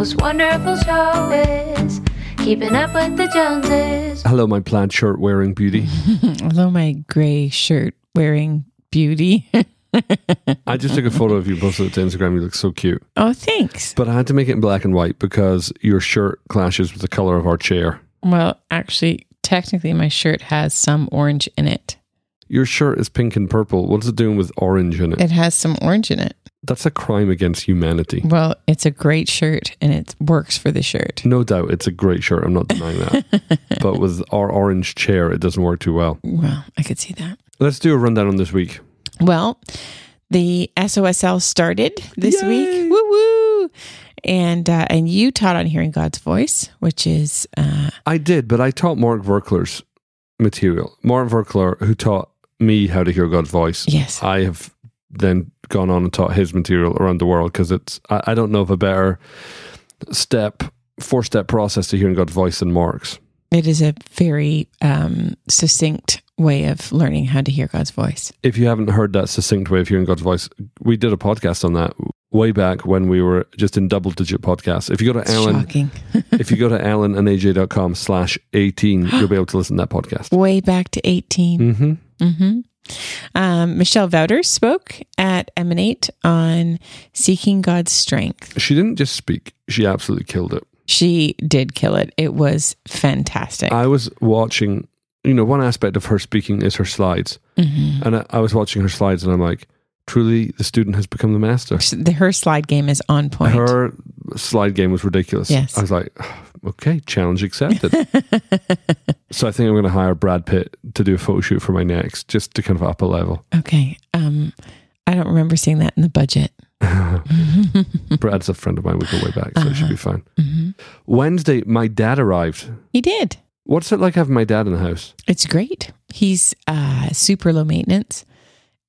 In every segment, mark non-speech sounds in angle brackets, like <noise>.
most wonderful show is Keeping Up with the Joneses. Hello, my plaid shirt wearing beauty. <laughs> Hello, my gray shirt wearing beauty. I just took a photo of you, posted it to Instagram. You look so cute. oh, thanks. But I had to make it in black and white because your shirt clashes with the color of our chair. Well, actually, technically, my shirt has some orange in it. Your shirt is pink and purple. What is it doing with orange in it? It has some orange in it. That's a crime against humanity. Well, it's a great shirt and it works for the shirt. No doubt, it's a great shirt. I'm not denying that. <laughs> but with our orange chair, it doesn't work too well. Well, I could see that. Let's do a rundown on this week. Well, the SOSL started this Yay! week. Woo woo! And uh, and you taught on hearing God's voice, which is uh, I did, but I taught Mark Virkler's material. Mark Virkler, who taught me how to hear God's voice. yes, I have then gone on and taught his material around the world because it's, I, I don't know of a better step, four step process to hearing God's voice than Mark's. it is a very um, succinct way of learning how to hear God's voice. If you haven't heard that succinct way of hearing God's voice, we did a podcast on that way back when we were just in double digit podcasts. If you go to Ellen, <laughs> if you go to Ellen and AJ.com slash 18, you'll be able to listen to that podcast. Way back to eighteen. Mm-hmm. hmm Um, Michelle Vouter spoke at Emanate on seeking God's strength. She didn't just speak, she absolutely killed it. She did kill it. It was fantastic. I was watching, you know, one aspect of her speaking is her slides. Mhm. And I, I was watching her slides and I'm like, truly, the student has become the master. Her slide game is on point. Her slide game was ridiculous. Yes. I was like, okay, challenge accepted. <laughs> so I think I'm going to hire Brad Pitt to do a photo shoot for my next, just to kind of up a level. okay. Um, I don't remember seeing that in the budget. <laughs> <laughs> Brad's a friend of mine. We go way back, so it should be fine. Mhm. Wednesday, my dad arrived. He did. What's it like having my dad in the house? It's great. He's uh, super low maintenance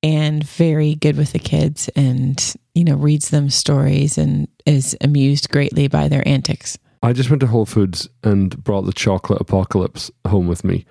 and very good with the kids and, you know, reads them stories and is amused greatly by their antics. I just went to Whole Foods and brought the chocolate apocalypse home with me.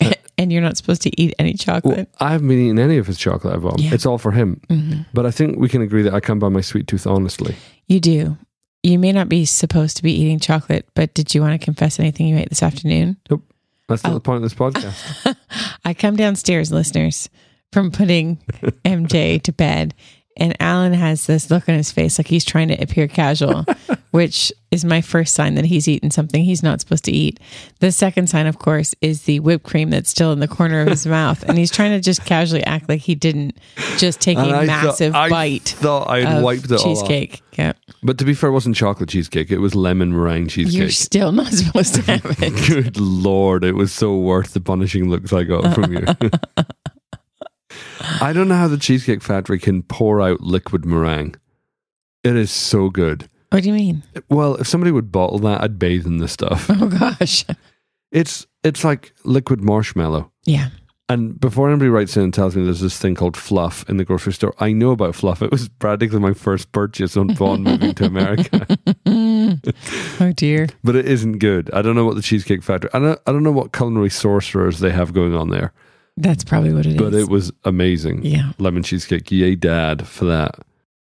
<laughs> and you're not supposed to eat any Well, chocolate. I haven't been eating any of his chocolate I bought. him. Yeah. It's all for him. Mhm. But I think we can agree that I come by my sweet tooth honestly. You do. You may not be supposed to be eating chocolate, but did you want to confess anything you ate this afternoon? Nope. That's not Oh. the point of this <laughs> podcast. I come downstairs, listeners, from putting <laughs> MJ to bed, and Alan has this look on his face like he's trying to appear casual, <laughs> which is my first sign that he's eaten something he's not supposed to eat. The second sign, of course, is the whipped cream that's still in the corner of his <laughs> mouth, and he's trying to just casually act like he didn't just take And a I massive thought, I bite thought I'd of wiped it cheesecake. Yeah, But to be fair, it wasn't chocolate cheesecake. It was lemon meringue cheesecake. you're still not supposed to have it. Good lord, it was so worth the punishing looks I got from you. I don't know how the Cheesecake Factory can pour out liquid meringue. It is so good. What do you mean? Well, if somebody would bottle that, I'd bathe in this stuff. <laughs> Oh gosh, It's it's like liquid marshmallow. yeah. And before anybody writes in and tells me there's this thing called fluff in the grocery store, I know about fluff. It was practically my first purchase on Vaughn moving to America. <laughs> <laughs> oh dear. but it isn't good. I don't know what the Cheesecake Factory. I don't. I don't know what culinary sorcerers they have going on there. That's probably what it is. But it was amazing. yeah. Lemon cheesecake. Yay, Dad, for that.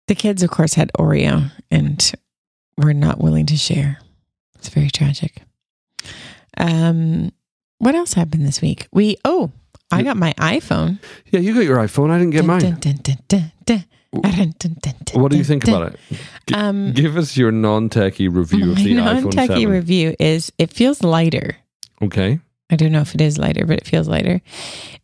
The kids, of course, had Oreo and were not willing to share. It's very tragic. Um, what else happened this week? We oh, I got my iPhone. Yeah, you got your iPhone. I didn't get mine. What do you think about it? G- Um, Give us your non-techie review of the iPhone non-techie 7. review is it feels lighter. okay. I don't know if it is lighter, but it feels lighter.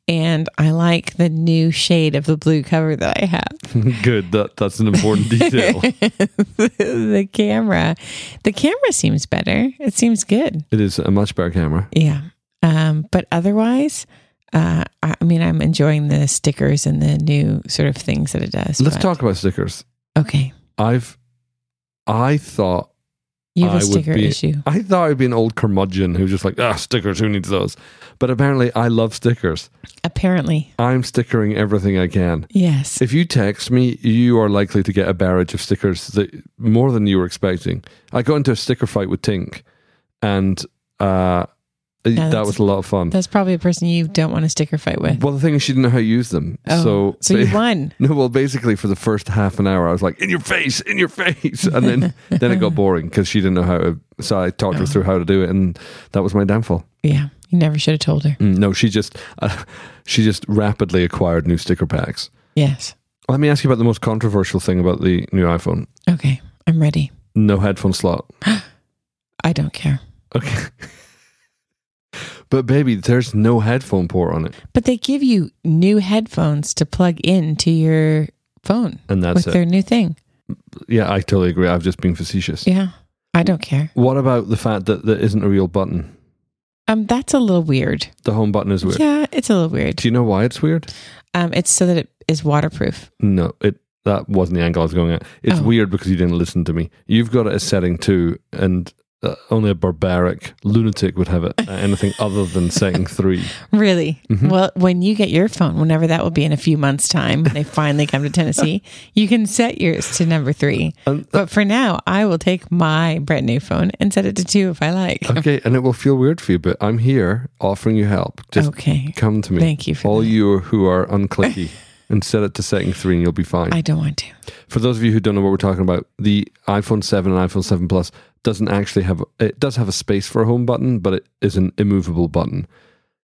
And I like the new shade of the blue cover that I have. <laughs> Good. That that's an important detail. <laughs> the camera. The camera seems better. It seems good. it is a much better camera. Yeah. Um, but otherwise, uh, I I mean, I'm enjoying the stickers and the new sort of things that it does. Let's but- talk about stickers. Okay. I've I thought You have I a sticker be- issue. I thought I'd be an old curmudgeon who's just like, ah, stickers, who needs those? But apparently I love stickers. Apparently. I'm stickering everything I can. Yes. If you text me, you are likely to get a barrage of stickers that more than you were expecting. I got into a sticker fight with Tink, and uh, Uh, that was a lot of fun. That's probably a person you don't want to sticker fight with. Well, the thing is, she didn't know how to use them. Oh, so, so you ba- <laughs> won. No, well, basically, for the first half an hour, I was like, "In your face, in your face," and then <laughs> then it got boring because she didn't know how to. So I talked her Oh. through how to do it, and that was my downfall. Yeah, you never should have told her. Mm, no, she just uh, <laughs> she just rapidly acquired new sticker packs. Yes. Let me ask you about the most controversial thing about the new iPhone: Okay, I'm ready. no headphone slot. <gasps> I don't care. Okay. But baby, there's no headphone port on it, But they give you new headphones to plug into your phone and that's with it. their new thing. Yeah, I totally agree. I've just been facetious. Yeah, I don't care. What about the fact that there isn't a real button? Um, that's a little weird. The home button is weird. Yeah, it's a little weird. Do you know why it's weird? Um, it's so that it is waterproof. No, it that wasn't the angle I was going at. It's Oh. weird because you didn't listen to me. You've got it as setting two, and uh, only a barbaric lunatic would have it anything other than setting <laughs> three. Really? Mhm. Well, when you get your phone, whenever that will be in a few months' time, when they finally come to Tennessee, <laughs> you can set yours to number three. But for now, I will take my brand new phone and set it to two if I like. okay, and it will feel weird for you, but I'm here offering you help. Just okay. come to me. Thank you for All that. you who are unclicky, <laughs> and set it to setting three, and you'll be fine. I don't want to. For those of you who don't know what we're talking about, the iPhone 7 and iPhone 7 Plus doesn't actually have it does have a space for a home button, but it is an immovable button.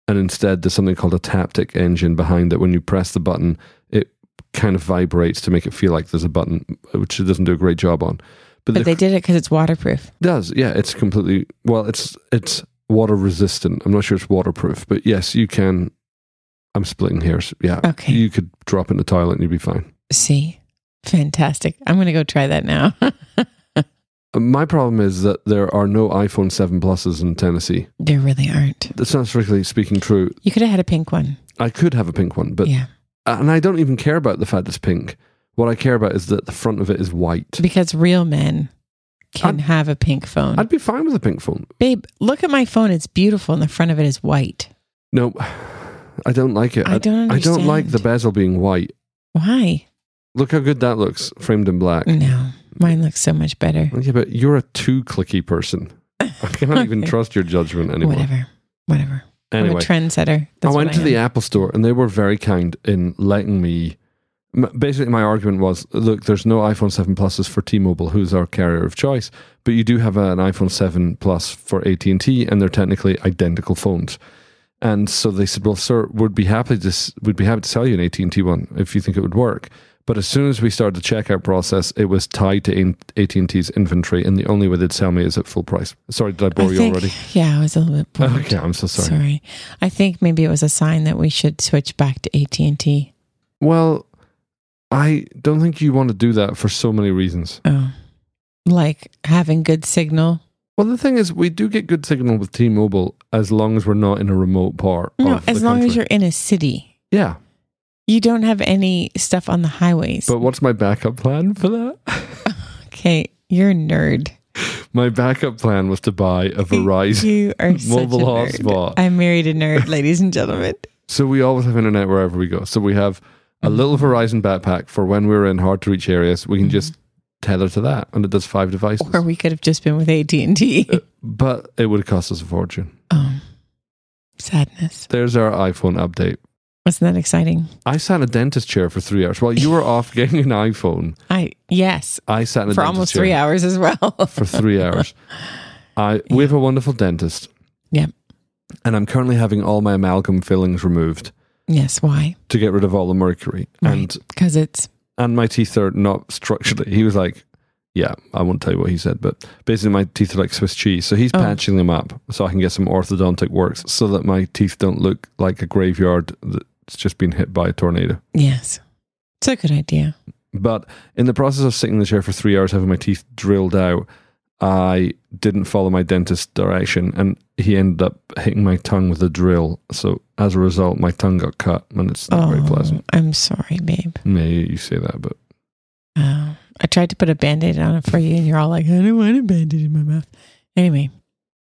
And instead there's something called a taptic engine behind it. When you press the button, it kind of vibrates to make it feel like there's a button, which it doesn't do a great job on. But, But the they did it because it's waterproof. does, yeah, it's completely well, it's it's water resistant. I'm not sure it's waterproof, but yes, you can I'm splitting hairs. Yeah. Okay. You could drop in the toilet and you'd be fine. See? Fantastic. I'm going to go try that now. <laughs> My problem is that there are no iPhone 7 Pluses in Tennessee. there really aren't. That's not strictly speaking true. You could have had a pink one. I could have a pink one, but yeah. and I don't even care about the fact it's pink. What I care about is that the front of it is white. Because real men can I'd- have a pink phone. I'd be fine with a pink phone. Babe, look at my phone. It's beautiful and the front of it is white. No, I don't like it. I don't I don't like the bezel being white. Why? Look how good that looks, framed in black. No, mine looks so much better. Yeah, but you're a too clicky person. I cannot <laughs> even trust your judgment anymore. Whatever. Whatever. Anyway, I'm a trendsetter. I went what to the. Apple store and they were very kind in letting me. Basically, my argument was look, there's no iPhone 7 Pluses for T Mobile, who's our carrier of choice, but you do have an iPhone 7 Plus for AT&T, and they're technically identical phones. And so they said, well, sir, we'd be happy to, we'd be happy to sell you an AT&T one if you think it would work. But as soon as we started the checkout process, it was tied to AT&T's inventory, and the only way they'd sell me is at full price. Sorry, did I bore I you think, already? <laughs> Yeah, I was a little bit bored. Okay, I'm so sorry. Sorry. I think maybe it was a sign that we should switch back to AT and T. Well, I don't think you want to do that for so many reasons. Oh, like having good signal. Well, the thing is, we do get good signal with T-Mobile as long as we're not in a remote part. No, as long as you're in a city. yeah. You don't have any stuff on the highways. But what's my backup plan for that? <laughs> okay, you're a nerd. my backup plan was to buy a <laughs> Verizon. You are <laughs> such Mobile a nerd. hotspot. I married a nerd, ladies and gentlemen. so we always have internet wherever we go. So we have a Mm-hmm. little Verizon backpack for when we're in hard to reach areas. We can Mhm. just tether to that, and it does five devices. Or we could have just been with AT and T. but it would have cost us a fortune. Oh, sadness. There's our iPhone update. Wasn't that exciting? I sat in a dentist chair for three hours. While you were off <laughs> getting an iPhone, I yes, I sat in a dentist chair. for almost three hours as well. <laughs> for three hours. I <laughs> we have a wonderful dentist. Yep. And I'm currently having all my amalgam fillings removed yes, why? to get rid of all the mercury. Right. And Because it's and my teeth are not structurally. He was like, "Yeah, I won't tell you what he said, but basically my teeth are like Swiss cheese." So he's Oh. patching them up so I can get some orthodontic works, so that my teeth don't look like a graveyard that's just been hit by a tornado. yes, it's a good idea. But in the process of sitting in the chair for three hours having my teeth drilled out, I didn't follow my dentist's direction and he ended up hitting my tongue with a drill. So as a result, my tongue got cut and it's not very oh, pleasant. Oh, I'm sorry, babe. Maybe you say that, but Oh, I tried to put a band aid on it for you, and you're all like, I don't want a band aid in my mouth. Anyway,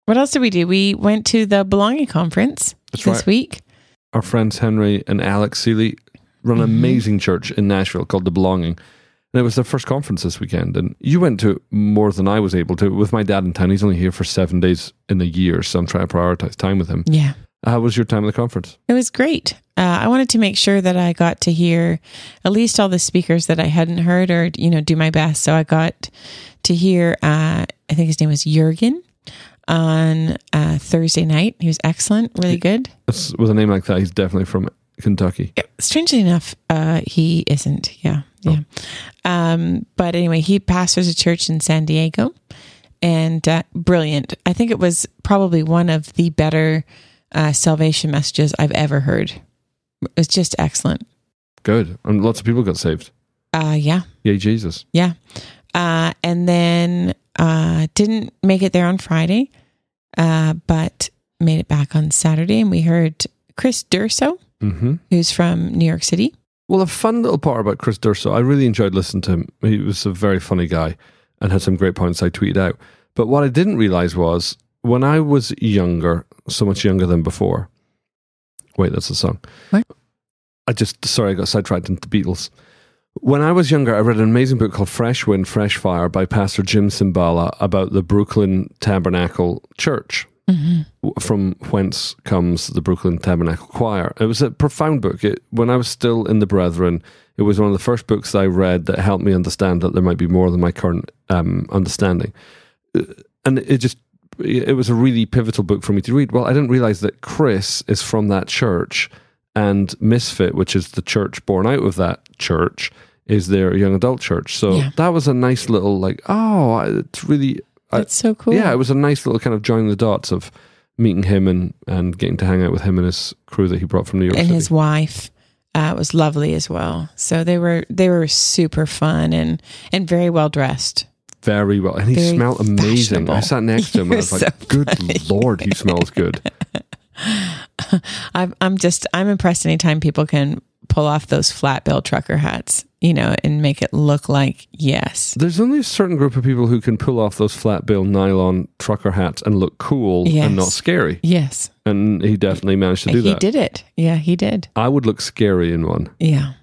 what else did we do? We went to the Belonging Conference that's this right. week. Our friends Henry and Alex Seeley run an Mhm. amazing church in Nashville called The Belonging. And it was their first conference this weekend. And you went to more than I was able to. With my dad in town, he's only here for seven days in a year. So I'm trying to prioritize time with him. Yeah. How was your time at the conference? It was great. Uh, I wanted to make sure that I got to hear at least all the speakers that I hadn't heard or, you know, do my best. So I got to hear, uh, I think his name was Jurgen on uh, Thursday night. He was excellent, really good. With a name like that, he's definitely from Kentucky. Yeah, Strangely enough, uh, he isn't. Yeah. Yeah. Um, but anyway, he pastors a church in San Diego and uh, brilliant. I think it was probably one of the better uh, salvation messages I've ever heard. It was just excellent. Good. And lots of people got saved. Uh, yeah. Yay, Jesus. Yeah. Uh, and then uh, didn't make it there on Friday, uh, but made it back on Saturday. And we heard Chris Durso, hmm who's from New York City. Well, a fun little part about Chris Durso, I really enjoyed listening to him. He was a very funny guy and had some great points I tweeted out. But what I didn't realize was when I was younger, so much younger than before. Wait, that's a song. What? I just, sorry, I got sidetracked into the Beatles. When I was younger, I read an amazing book called Fresh Wind, Fresh Fire by Pastor Jim Cymbala about the Brooklyn Tabernacle Church from whence comes the Brooklyn Tabernacle Choir. It was a profound book. It, when I was still in the Brethren, it was one of the first books that I read that helped me understand that there might be more than my current um, understanding. Uh, And it just, it was a really pivotal book for me to read. Well, I didn't realize that Chris is from that church and Misfit, which is the church born out of that church, is their young adult church. So Yeah. that was a nice little, like, oh, it's really, I- That's so cool. yeah, it was a nice little kind of joining the dots of meeting him and, and getting to hang out with him and his crew that he brought from New York and City. his wife uh, was lovely as well. So they were they were super fun and and very well dressed. Very well. And he Very smelled amazing. I sat next to him and I was You're like, <laughs> so good lord, he smells good. <laughs> I'm I'm just I'm impressed anytime people can pull off those flat bill trucker hats, you know, and make it look like yes. There's only a certain group of people who can pull off those flat bill nylon trucker hats and look cool Yes. and not scary. Yes. And he definitely managed to do he that. He did it. Yeah, he did. I would look scary in one. Yeah.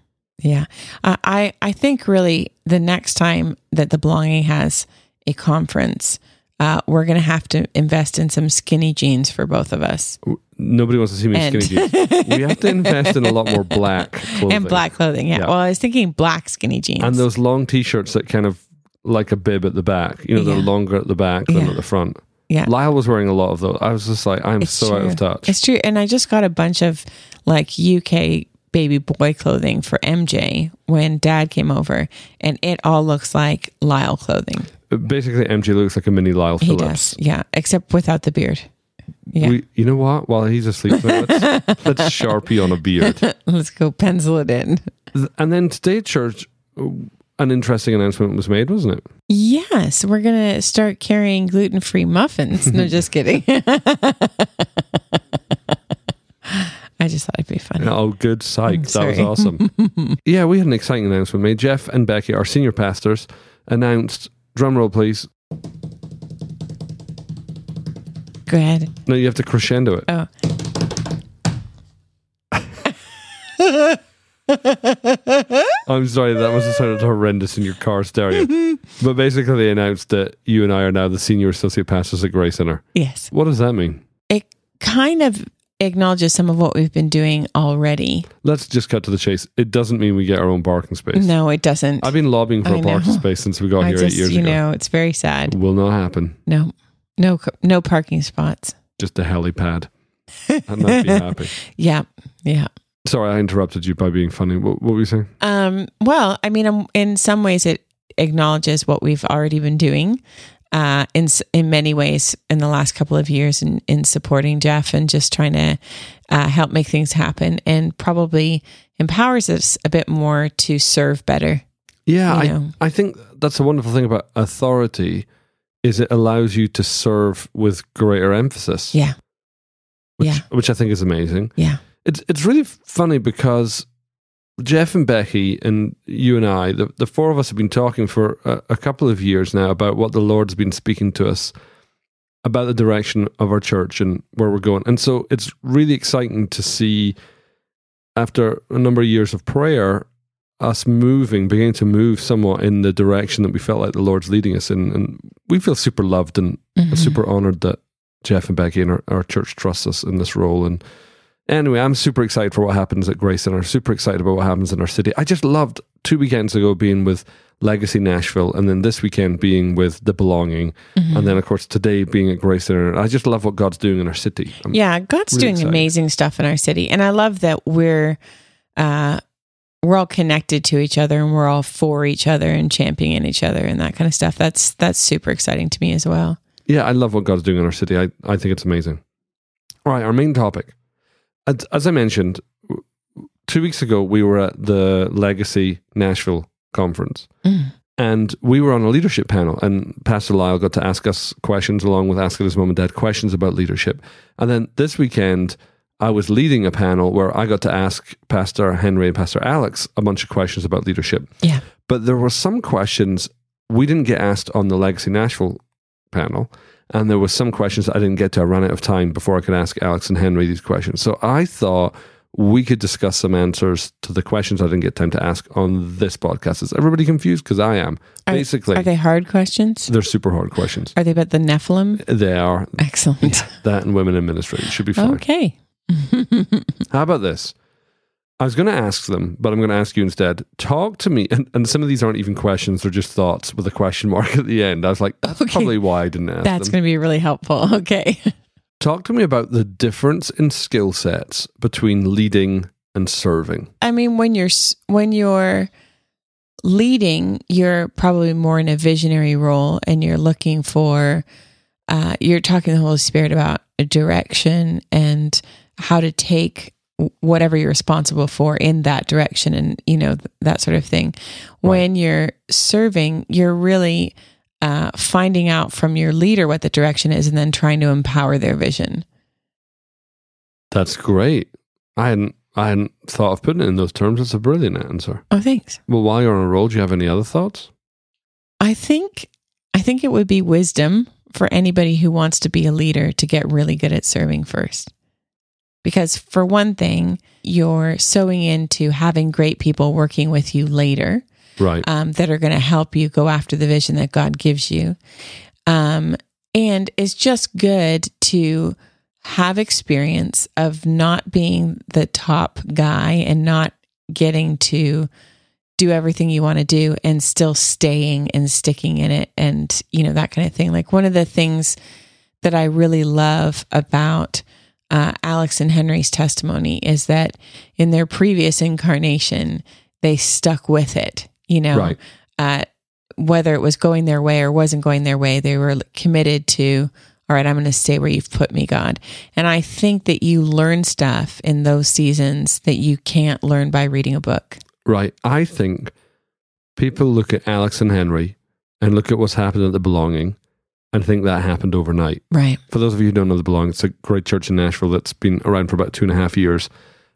Yeah. Uh, I I think really the next time that the belonging has a conference, uh, we're going to have to invest in some skinny jeans for both of us Nobody wants to see me And- skinny jeans. We have to invest in a lot more black <laughs> clothing. and black clothing. Yeah. Yeah. Well, I was thinking black skinny jeans. And those long t-shirts that kind of like a bib at the back. You know, they're longer at the back than Yeah. at the front. yeah. Lyle was wearing a lot of those. I was just like, I'm It's so out of touch. It's true. And I just got a bunch of like UK baby boy clothing for MJ when dad came over, and it all looks like Lyle clothing. Basically, MJ looks like a mini Lyle He Phillips. does. Yeah. Except without the beard. Yeah. We, you know what? While he's asleep, let's, <laughs> let's sharpie on a beard. <laughs> Let's go pencil it in. And then today at church, uh, an interesting announcement was made, wasn't it? Yes, we're going to start carrying gluten free muffins. No, just kidding. <laughs> I just thought it'd be funny. Oh, good psych. That was awesome. <laughs> yeah, we had an exciting announcement made. Jeff and Becky, our senior pastors, announced, drum roll please. Go ahead. No, you have to crescendo it. Oh. <laughs> I'm sorry, that must have sounded horrendous in your car stereo. <laughs> but basically, they announced that you and I are now the senior associate pastors at Grace Center. Yes. What does that mean? It kind of acknowledges some of what we've been doing already. Let's just cut to the chase. It doesn't mean we get our own parking space. No, it doesn't. I've been lobbying for I a parking know. space since we got I here just, eight years you ago. know, it's very sad. Will not happen. No, no, no parking spots. Just a helipad. <laughs> I might be happy. Yeah, yeah. Sorry, I interrupted you by being funny. What, what were you saying? Um, well, I mean, um, in some ways, it acknowledges what we've already been doing. Uh, in in many ways, in the last couple of years, in in supporting Jeff and just trying to uh, help make things happen, and probably empowers us a bit more to serve better. Yeah, You I. I think that's a wonderful thing about authority is it allows you to serve with greater emphasis. Yeah. Which, Yeah. which I think is amazing. Yeah. It's it's really funny because Jeff and Becky and you and I, the, the four of us have been talking for a, a couple of years now about what the Lord's been speaking to us about the direction of our church and where we're going. And so it's really exciting to see after a number of years of prayer us moving, beginning to move somewhat in the direction that we felt like the Lord's leading us in. And we feel super loved and Mhm. super honored that Jeff and Becky and our, our church trust us in this role. And anyway, I'm super excited for what happens at Grace Center. Super excited about what happens in our city. I just loved two weekends ago being with Legacy Nashville, and then this weekend being with The Belonging, Mm-hmm. and then of course today being at Grace Center. I just love what God's doing in our city. I'm- Yeah, God's really doing excited. amazing stuff in our city, and I love that we're uh, we're all connected to each other, and we're all for each other and championing each other and that kind of stuff. That's that's super exciting to me as well. yeah, I love what God's doing in our city. I, I think it's amazing. All right, our main topic. As, as I mentioned, two weeks ago, we were at the Legacy Nashville conference. Mm. And we were on a leadership panel, and Pastor Lyle got to ask us questions along with asking his mum and dad questions about leadership. And then this weekend, I was leading a panel where I got to ask Pastor Henry and Pastor Alex a bunch of questions about leadership. Yeah. But there were some questions we didn't get asked on the Legacy Nashville panel. And there were some questions I didn't get to. I ran out of time before I could ask Alex and Henry these questions. So I thought we could discuss some answers to the questions I didn't get time to ask on this podcast. Is everybody confused? Because I am. Are- Basically, Are they hard questions? they're super hard questions. Are they about the Nephilim? They are Excellent. that and women in ministry. It should be fine. Okay. <laughs> How about this? I was going to ask them, but I'm going to ask you instead. Talk to me, and, and some of these aren't even questions; they're just thoughts with a question mark at the end. I was like, that's Okay. probably why I didn't ask That's going to be really helpful. <laughs> Okay. Talk to me about the difference in skill sets between leading and serving. I mean, when you're when you're leading, you're probably more in a visionary role, and you're looking for. Uh, you're talking to the Holy Spirit about a direction and how to take whatever you're responsible for in that direction, and you know th- that sort of thing. When you're serving, you're really uh, finding out from your leader what the direction is, and then trying to empower their vision. That's great. I hadn't I hadn't thought of putting it in those terms. It's a brilliant answer. Oh, thanks. Well, while you're on a roll, do you have any other thoughts? I think I think it would be wisdom for anybody who wants to be a leader to get really good at serving first. Because for one thing, you're sowing into having great people working with you later Right. um, that are going to help you go after the vision that God gives you. Um, and it's just good to have experience of not being the top guy and not getting to do everything you want to do and still staying and sticking in it and you know that kind of thing like one of the things that i really love about uh, alex and henry's testimony is that in their previous incarnation they stuck with it you know Right. uh, whether it was going their way or wasn't going their way they were committed to all right i'm going to stay where you've put me god and i think that you learn stuff in those seasons that you can't learn by reading a book Right. I think people look at Alex and Henry and look at what's happened at the Belonging and think that happened overnight. right For those of you who don't know the Belong, it's a great church in Nashville that's been around for about two and a half years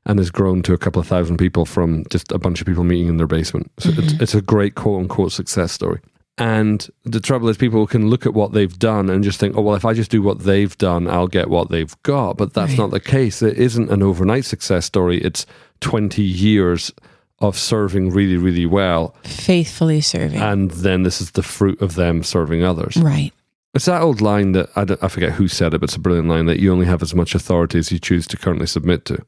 and has grown to a couple of thousand people from just a bunch of people meeting in their basement. So it's, mm-hmm. it's a great quote unquote success story. And the trouble is, people can look at what they've done and just think, oh, well, if I just do what they've done, I'll get what they've got. But that's Right. not the case. It isn't an overnight success story. It's 20 years of serving really, really well. faithfully serving And then this is the fruit of them serving others. right It's that old line that I, don't- I forget who said it, but it's a brilliant line that you only have as much authority as you choose to currently submit to.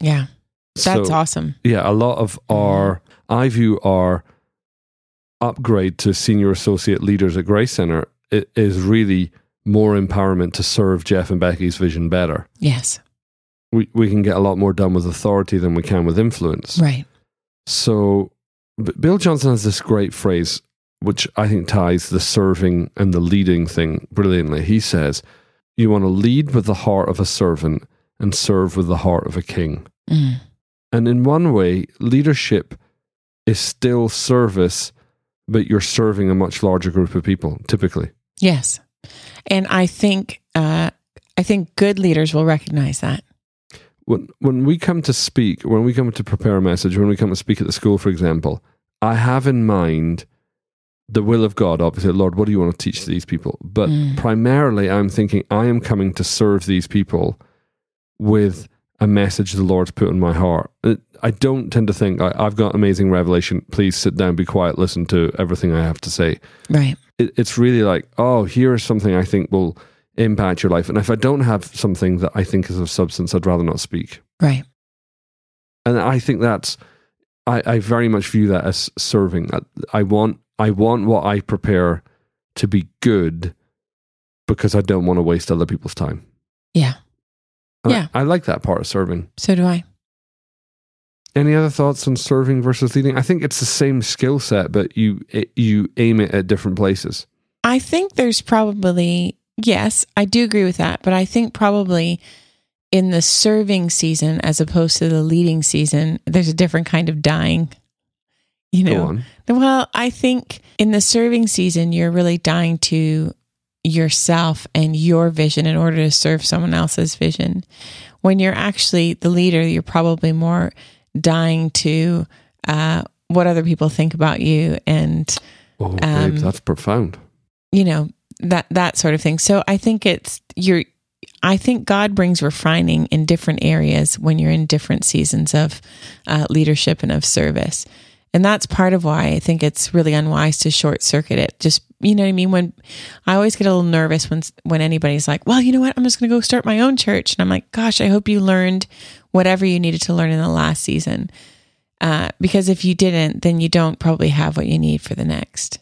yeah that's So, awesome Yeah, a lot of our, I view our upgrade to senior associate leaders at Grace Center i- is really more empowerment to serve Jeff and Becky's vision better. yes We, we can get a lot more done with authority than we can with influence. right So, Bill Johnson has this great phrase, which I think ties the serving and the leading thing brilliantly. He says, You want to lead with the heart of a servant and serve with the heart of a king. Mm. And in one way, leadership is still service, but you're serving a much larger group of people, typically. yes and i think uh i think good leaders will recognize that When, when we come to speak, when we come to prepare a message, when we come to speak at the school, for example, I have in mind the will of God, obviously, Lord, what do you want to teach these people? But Mm. primarily, I'm thinking I am coming to serve these people with a message the Lord's put in my heart. I don't tend to think I, I've got amazing revelation. Please sit down, be quiet, listen to everything I have to say. Right. It, it's really like, oh, here's something I think will impact your life. And if I don't have something that I think is of substance, I'd rather not speak. Right. And I think that's I, I very much view that as serving. I, I want I want what I prepare to be good because I don't want to waste other people's time. Yeah. And I- Yeah. I, like that part of serving. So do I. Any other thoughts on serving versus leading? I think it's the same skill set, but you it, you aim it at different places. I think there's probably, yes, I do agree with that. But I think probably in the serving season, as opposed to the leading season, there's a different kind of dying. You Go know, on. Well, I think in the serving season, you're really dying to yourself and your vision in order to serve someone else's vision. When you're actually the leader, you're probably more dying to uh, what other people think about you and, Oh, babe, Um, that's profound. you know, that, that sort of thing. So I think it's, you're, I think God brings refining in different areas when you're in different seasons of uh, leadership and of service. And that's part of why I think it's really unwise to short circuit it. Just, you know what I mean? When I always get a little nervous when, when anybody's like, well, you know what? I'm just going to go start my own church. And I'm like, gosh, I hope you learned whatever you needed to learn in the last season. Uh, because if you didn't, then you don't probably have what you need for the next.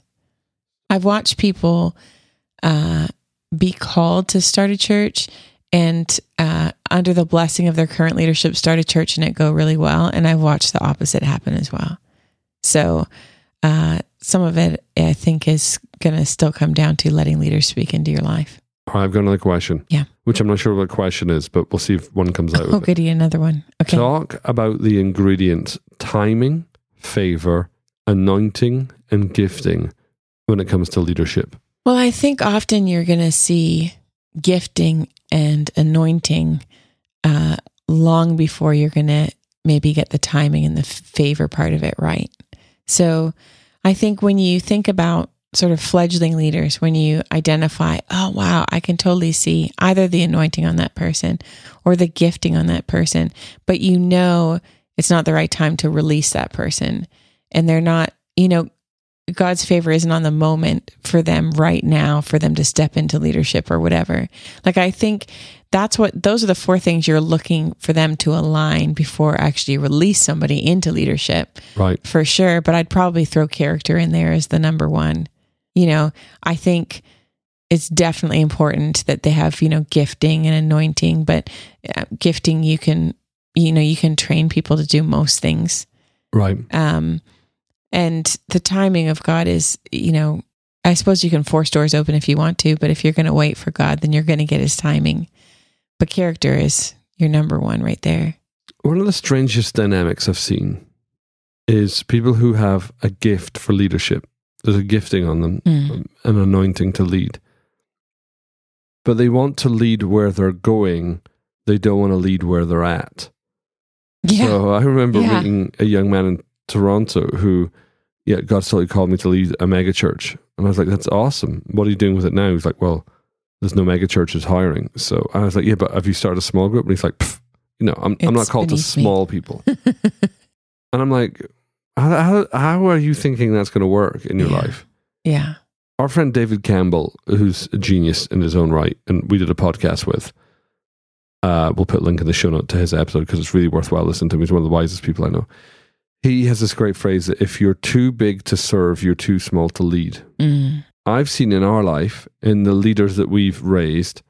I've watched people uh, be called to start a church and uh, under the blessing of their current leadership start a church and it go really well. And I've watched the opposite happen as well. So uh, some of it, I think, is going to still come down to letting leaders speak into your life. All right, I've got another question. Yeah. Which I'm not sure what the question is, but we'll see if one comes out. Oh, with it. goody, another one. Okay. Talk about the ingredients timing, favor, anointing, and gifting when it comes to leadership. Well, I think often you're going to see gifting and anointing uh, long before you're going to maybe get the timing and the favor part of it right. So I think when you think about sort of fledgling leaders, when you identify, oh, wow, I can totally see either the anointing on that person or the gifting on that person, but you know it's not the right time to release that person. And they're not, you know, God's favor isn't on the moment for them right now for them to step into leadership or whatever. Like I think that's what those are the four things you're looking for them to align before actually release somebody into leadership Right. for sure, but I'd probably throw character in there as the number one. You know, I think it's definitely important that they have, you know, gifting and anointing, but uh, gifting you can you know, you can train people to do most things Right. um, and the timing of God is, you know, I suppose you can force doors open if you want to, but if you're going to wait for God, then you're going to get his timing. But character is your number one right there. One of the strangest dynamics I've seen is people who have a gift for leadership. There's a gifting on them, Mm. an anointing to lead. But they want to lead where they're going. They don't want to lead where they're at. Yeah. So I remember Yeah. meeting a young man in Toronto who, yeah, God slowly called me to lead a mega church. And I was like, that's awesome. What are you doing with it now? He's like, well, there's no mega churches hiring. So I was like, yeah, but have you started a small group? And he's like, "Pff, you know, I'm, I'm not called to beneath me." small people. <laughs> and I'm like, how, how, how are you thinking that's going to work in your Yeah. life? yeah. Our friend David Campbell, who's a genius in his own right, and we did a podcast with, uh, we'll put a link in the show note to his episode because it's really worthwhile listening to him. He's one of the wisest people I know. He has this great phrase that if you're too big to serve, you're too small to lead. Mm. I've seen in our life, in the leaders that we've raised,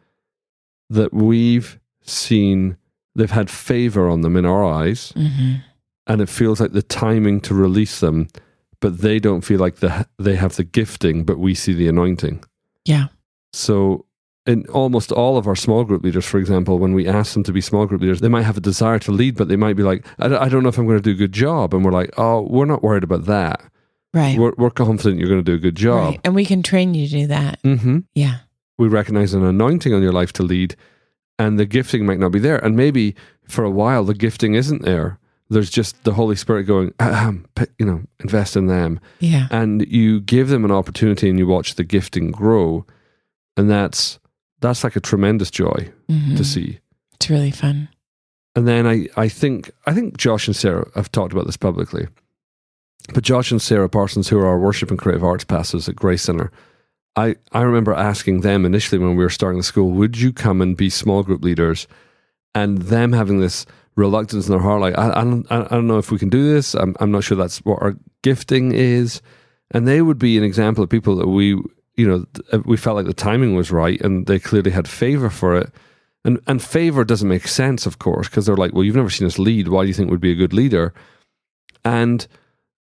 that we've seen they've had favor on them in our eyes, hmm and it feels like the timing to release them, but they don't feel like the, they have the gifting, but we see the anointing. Yeah. So, in almost all of our small group leaders, for example, when we ask them to be small group leaders, they might have a desire to lead, but they might be like, I, don't- I don't know if I'm going to do a good job. And we're like, oh, we're not worried about that. Right. We're, we're confident you're going to do a good job. Right. And we can train you to do that. hmm Yeah. We recognize an anointing on your life to lead, and the gifting might not be there. And maybe for a while, the gifting isn't there. There's just the Holy Spirit going, Ahem, you know, invest in them. Yeah. and you give them an opportunity and you watch the gifting grow and that's that's like a tremendous joy Mhm. to see It's really fun. and then I, I think I think Josh and Sarah have talked about this publicly. But Josh and Sarah Parsons, who are our worship and creative arts pastors at Grace Center, I, I remember asking them initially when we were starting the school, would you come and be small group leaders? And them having this reluctance in their heart, like, I, I, don't, I don't know if we can do this. I'm, I'm not sure that's what our gifting is. And they would be an example of people that we, you know, uh, we felt like the timing was right and they clearly had favor for it. And, and favor doesn't make sense, of course, because they're like, well, you've never seen us lead. Why do you think we'd be a good leader? And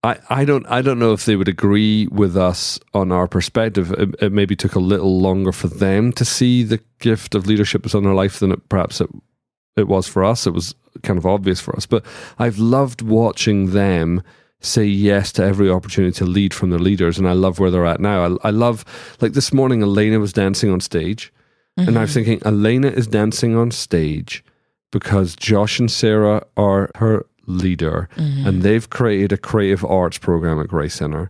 I, I don't I don't know if they would agree with us on our perspective. It, it maybe took a little longer for them to see the gift of leadership was on their life than it perhaps it it was for us. It was kind of obvious for us. But I've loved watching them say yes to every opportunity to lead from their leaders, and I love where they're at now. I, I love like this morning, Elena was dancing on stage, and I was mm-hmm. thinking Elena is dancing on stage because Josh and Sarah are her leader, mm-hmm. and they've created a creative arts program at Grace Center,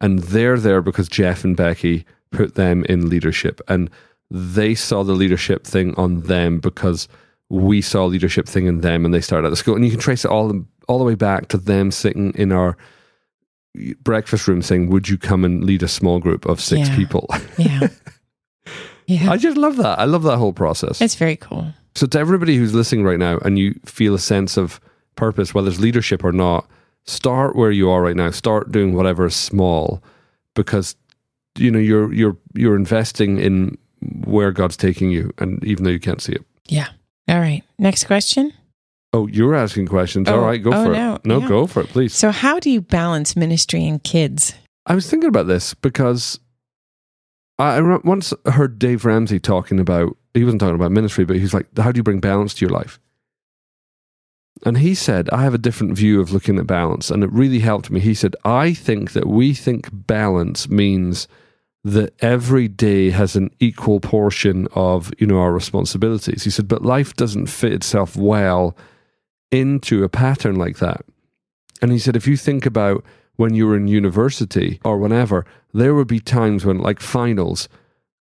and they're there because Jeff and Becky put them in leadership, and they saw the leadership thing on them because we saw leadership thing in them, and they started at the school, and you can trace it all all the way back to them sitting in our breakfast room saying, "Would you come and lead a small group of six Yeah. people?" <laughs> Yeah. Yeah. I just love that. I love that whole process. it's very cool. So, to everybody who's listening right now and you feel a sense of purpose, whether it's leadership or not, start where you are right now. Start doing whatever is small because you know you're you're you're investing in where God's taking you, and even though you can't see it. Yeah. All right. Next question. Oh, you're asking questions. Oh, All right, go oh, for no, it. No, no. go for it, please. So, how do you balance ministry and kids? I was thinking about this because I I once heard Dave Ramsey talking about, he wasn't talking about ministry, but he's like, how do you bring balance to your life? And he said, I have a different view of looking at balance. And it really helped me. He said, I think that we think balance means that every day has an equal portion of, you know, our responsibilities. He said, but life doesn't fit itself well into a pattern like that. And he said, if you think about when you were in university or whenever, there would be times when, like finals,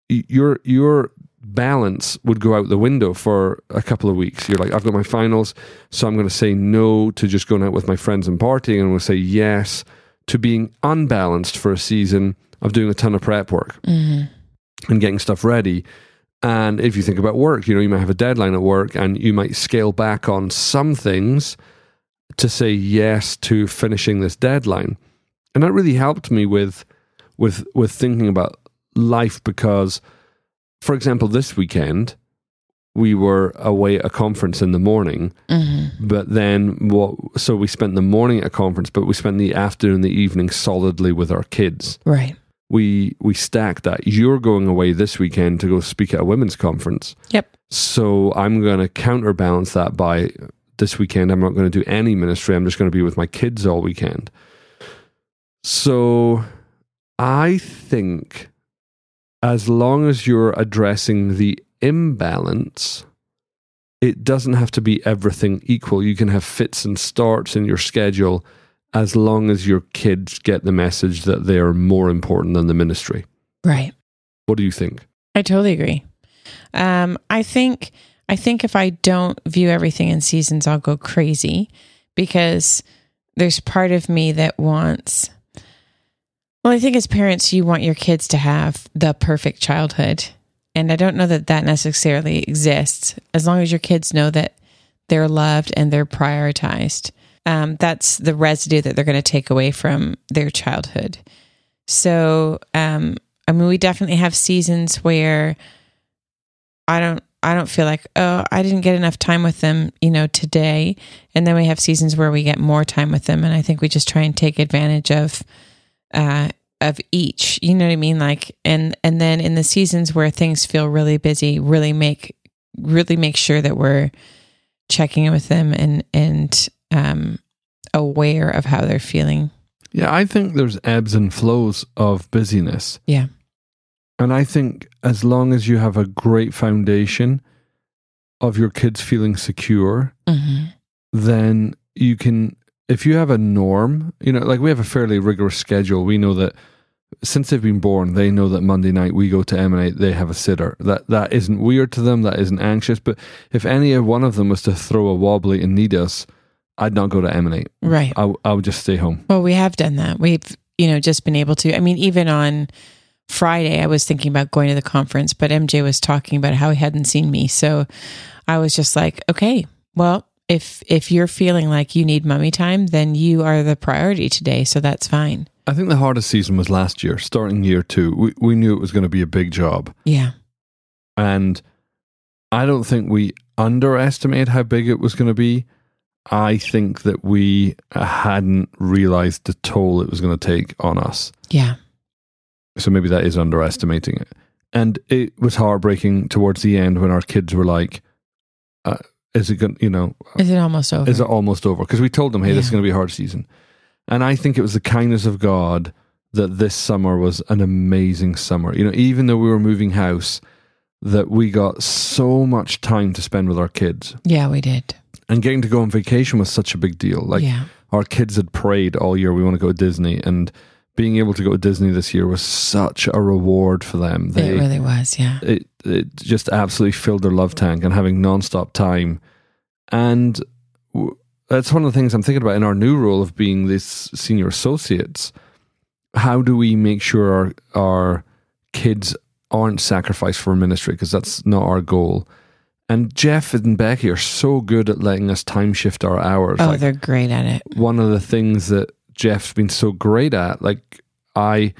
your your balance would go out the window for a couple of weeks. You're like, I've got my finals, so I'm going to say no to just going out with my friends and partying, and I'm going to say yes to being unbalanced for a season of doing a ton of prep work mm-hmm. and getting stuff ready. And if you think about work, you know, you might have a deadline at work and you might scale back on some things to say yes to finishing this deadline. And that really helped me with with with thinking about life because for example, this weekend we were away at a conference in the morning, Mm-hmm. but then what so we spent the morning at a conference, but we spent the afternoon and the evening solidly with our kids Right. We we stacked that. You're going away this weekend to go speak at a women's conference. Yep. So I'm going to counterbalance that by this weekend. I'm not going to do any ministry. I'm just going to be with my kids all weekend. So I think as long as you're addressing the imbalance, it doesn't have to be everything equal. You can have fits and starts in your schedule as long as your kids get the message that they are more important than the ministry. Right. What do you think? I totally agree. Um, I think I think if I don't view everything in seasons, I'll go crazy because there's part of me that wants. Well, I think as parents, you want your kids to have the perfect childhood, and I don't know that that necessarily exists. As long as your kids know that they're loved and they're prioritized, um, that's the residue that they're going to take away from their childhood. So, um, I mean, we definitely have seasons where I don't I don't feel like, oh, I didn't get enough time with them, you know, today. And then we have seasons where we get more time with them. And I think we just try and take advantage of uh of each. You know what I mean? Like and and then in the seasons where things feel really busy, really make really make sure that we're checking in with them and and um aware of how they're feeling. Yeah, I think there's ebbs and flows of busyness. Yeah. And I think as long as you have a great foundation of your kids feeling secure, Mm-hmm. then you can if you have a norm, you know, like we have a fairly rigorous schedule. We know that since they've been born, they know that Monday night we go to emanate, they have a sitter. That that isn't weird to them, that isn't anxious. But if any one of them was to throw a wobbly and need us, I'd not go to emanate. Right. I, I would just stay home. Well, we have done that. We've, you know, just been able to. I mean, even on Friday, I was thinking about going to the conference, but MJ was talking about how he hadn't seen me. So I was just like, okay, well, if if you're feeling like you need mummy time, then you are the priority today. So that's fine. I think the hardest season was last year, starting year two. We we knew it was going to be a big job. Yeah. And I don't think we underestimated how big it was going to be. I think that we hadn't realized the toll it was going to take on us. Yeah. So maybe that is underestimating it. And it was heartbreaking towards the end when our kids were like, uh, is it going to, you know, Is it almost over? is it almost over? Because we told them, hey, this is going to be a hard season. And I think it was the kindness of God that this summer was an amazing summer. You know, even though we were moving house, that we got so much time to spend with our kids. yeah, we did. And getting to go on vacation was such a big deal. Like yeah. our kids had prayed all year, we want to go to Disney. And being able to go to Disney this year was such a reward for them. They, it really was. Yeah. it it just absolutely filled their love tank and having nonstop time. And w- that's one of the things I'm thinking about in our new role of being these senior associates. How do we make sure our our kids aren't sacrificed for ministry? Because that's not our goal. And Jeff and Becky are so good at letting us time shift our hours. Oh, Like, they're great at it. one of the things that Jeff's been so great at. Like I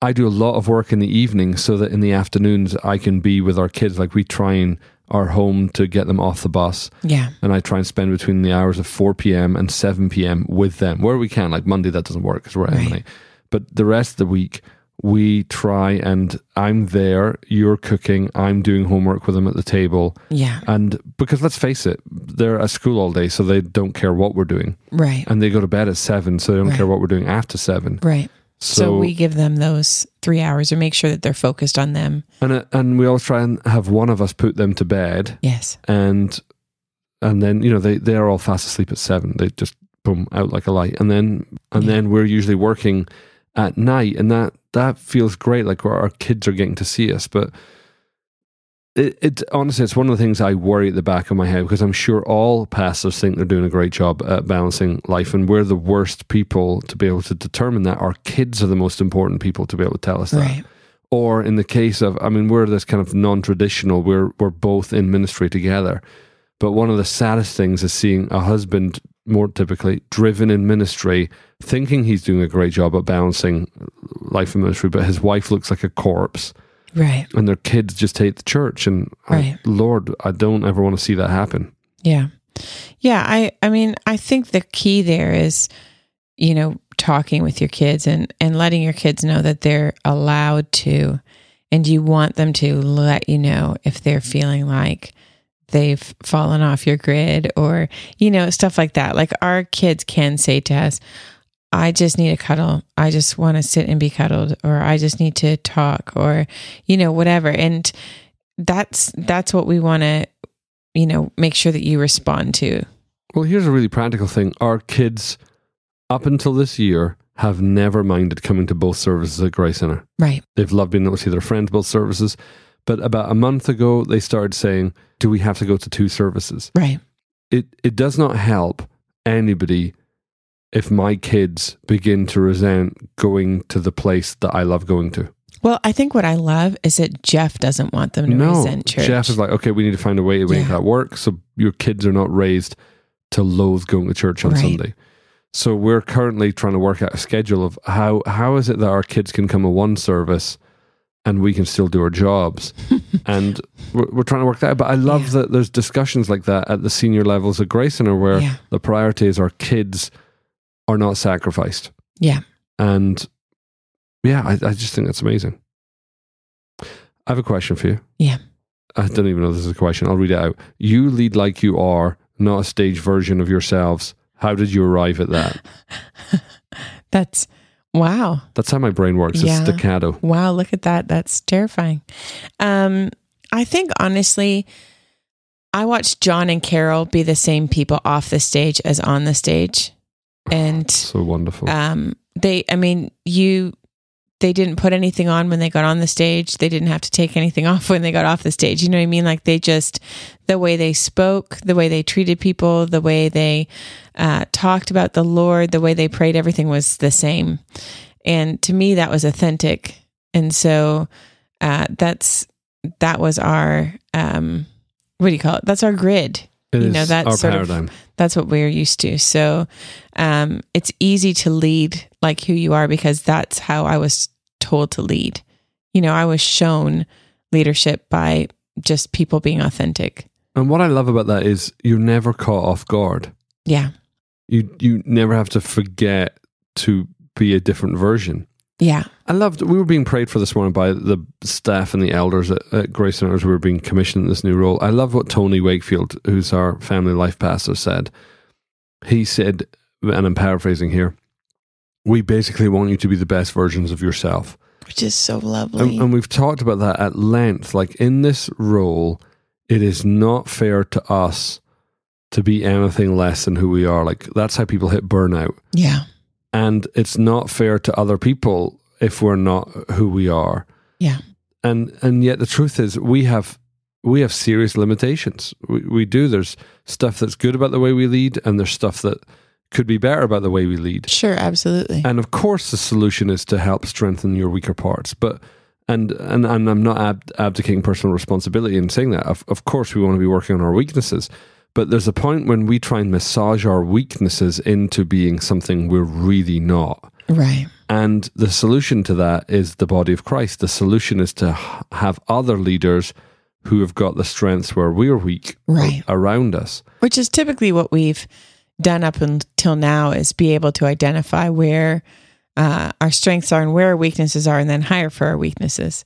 I do a lot of work in the evening so that in the afternoons I can be with our kids. Like we try and are home to get them off the bus Yeah. and I try and spend between the hours of 4 p.m. and 7 p.m. with them where we can. Like Monday that doesn't work because we're at Right. Emily. But the rest of the week we try and I'm there, you're cooking, I'm doing homework with them at the table. Yeah. And because let's face it, they're at school all day, so they don't care what we're doing Right. and they go to bed at seven, so they don't Right. care what we're doing after seven. Right. So, So, we give them those three hours or make sure that they're focused on them. and uh, and we always try and have one of us put them to bed, Yes. and and then you know they they are all fast asleep at seven. They just boom out like a light, and then and Yeah. then we're usually working at night, and that that feels great. Like our kids are getting to see us, but. It, it honestly, it's one of the things I worry at the back of my head because I'm sure all pastors think they're doing a great job at balancing life, and we're the worst people to be able to determine that. Our kids are the most important people to be able to tell us that. Right. or in the case of i mean we're this kind of non-traditional we're we're both in ministry together but one of the saddest things is seeing a husband more typically driven in ministry thinking he's doing a great job at balancing life and ministry but his wife looks like a corpse Right. and their kids just hate the church and uh, I- lord i don't ever want to see that happen Yeah. Yeah. I, I mean, I think the key there is, you know, talking with your kids and, and letting your kids know that they're allowed to, and you want them to let you know if they're feeling like they've fallen off your grid or, you know, stuff like that. Like our kids can say to us, I just need a cuddle. I just want to sit and be cuddled, or I just need to talk, or, you know, whatever. And that's, that's what we want to, you know, make sure that you respond to. well here's a really practical thing our kids up until this year have never minded coming to both services at grace center Right. They've loved being able to see their friends both services. But about a month ago, they started saying, "Do we have to go to two services?" Right. It it does not help anybody if my kids begin to resent going to the place that I love going to. Well, I think what I love is that Jeff doesn't want them to no, resent church. Jeff is like, "Okay, we need to find a way to make Yeah. that work." So your kids are not raised to loathe going to church on Right. Sunday. So we're currently trying to work out a schedule of how how is it that our kids can come to one service and we can still do our jobs. <laughs> and we're, we're trying to work that out. But I love Yeah. that there's discussions like that at the senior levels of Grace Center where Yeah. the priority is our kids are not sacrificed. Yeah. And yeah, I, I just think that's amazing. I have a question for you. Yeah. I don't even know if this is a question. I'll read it out. You lead like you are, not a stage version of yourselves. How did you arrive at that? <laughs> That's wow. That's how my brain works. Yeah. It's staccato. Wow, look at that. That's terrifying. Um, I think honestly, I watched John and Carol be the same people off the stage as on the stage. And So wonderful. um they I mean, you they didn't put anything on when they got on the stage. They didn't have to take anything <laughs> off when they got off the stage. You know what I mean? Like they just, the way they spoke, the way they treated people, the way they uh, talked about the Lord, the way they prayed, everything was the same. And to me, that was authentic. And so uh, that's, that was our, um, what do you call it? That's our grid. It you is know, that's our sort of that's what we're used to. So um, it's easy to lead like who you are because that's how I was told to lead. You know, I was shown leadership by just people being authentic. and what I love about that is you're never caught off guard. Yeah. You you never have to forget to be a different version. Yeah. I loved. We were being prayed for this morning by the staff and the elders at, at Grace Centers. We were being commissioned in this new role. I love what Tony Wakefield, who's our family life pastor, said. He said, and I'm paraphrasing here. We basically want you to be the best versions of yourself, Which is so lovely. and, and we've talked about that at length. Like in this role, it is not fair to us to be anything less than who we are. Like that's how people hit burnout yeah. And it's not fair to other people if we're not who we are Yeah. and and yet the truth is we have we have serious limitations we, we do there's stuff that's good about the way we lead and there's stuff that could be better about the way we lead Sure. Absolutely. and of course the solution is to help strengthen your weaker parts but and and, and i'm not ab- abdicating personal responsibility in saying that of, of course we want to be working on our weaknesses but there's a point when we try and massage our weaknesses into being something we're really not right. and the solution to that is the body of Christ. The solution is to have other leaders who have got the strengths where we're weak Right. around us. Which is typically what we've done up until now is be able to identify where uh, our strengths are and where our weaknesses are and then hire for our weaknesses.